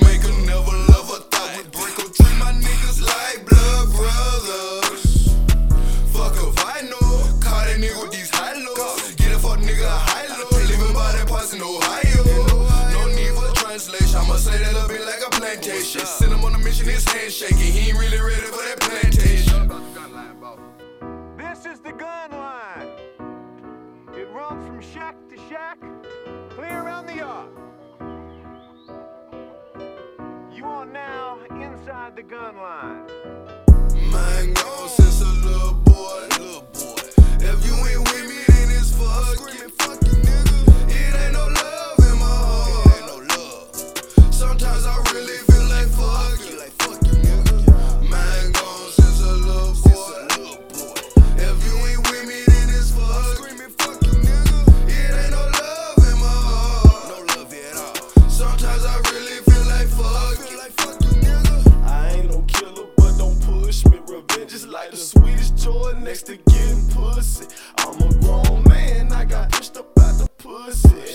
Make her never love her. Thought we break her. Treat my niggas like blood brothers. Fuck if I know. Caught a nigga with these high lows. Get it for nigga high low. Living by that parts in Ohio. No need for translation. I'ma say that love bit like a plantation. Send him on a mission, his hand shaking. He ain't really ready for that plantation. This is the gun line. It runs from shack to shack, clear around the yard. inside the gun line. Gone since a little boy, little boy. If you ain't with me, then it's fucking. the sweetest joy next to getting pussy. I'm a grown man, I got pushed up out the pussy.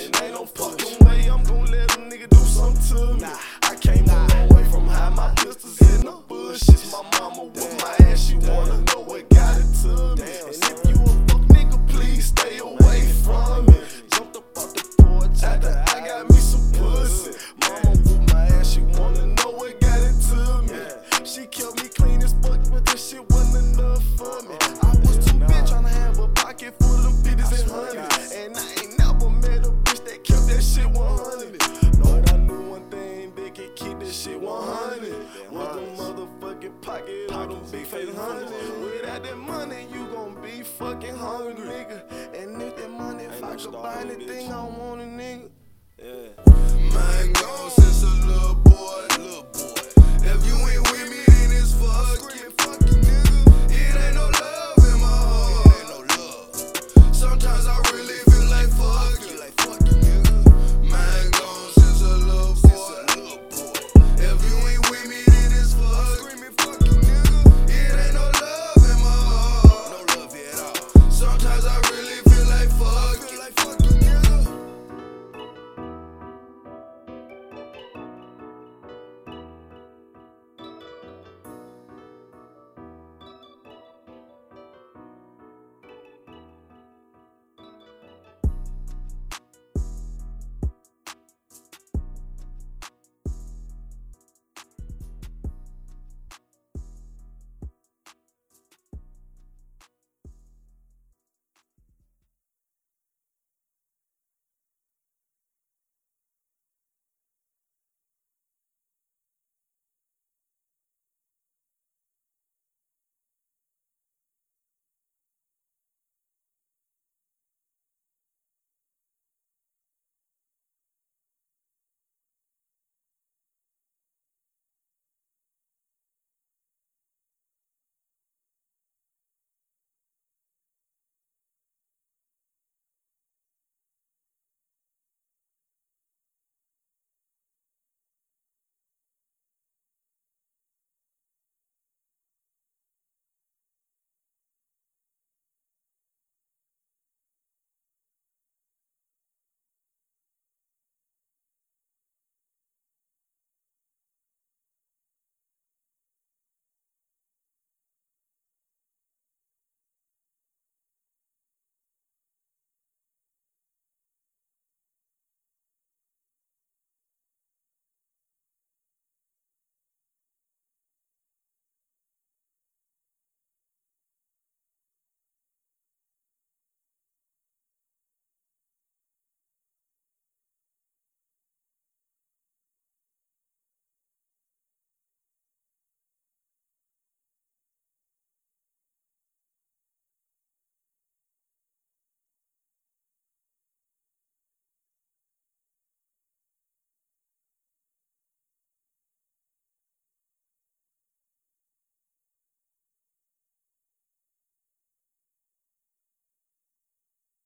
anything I want.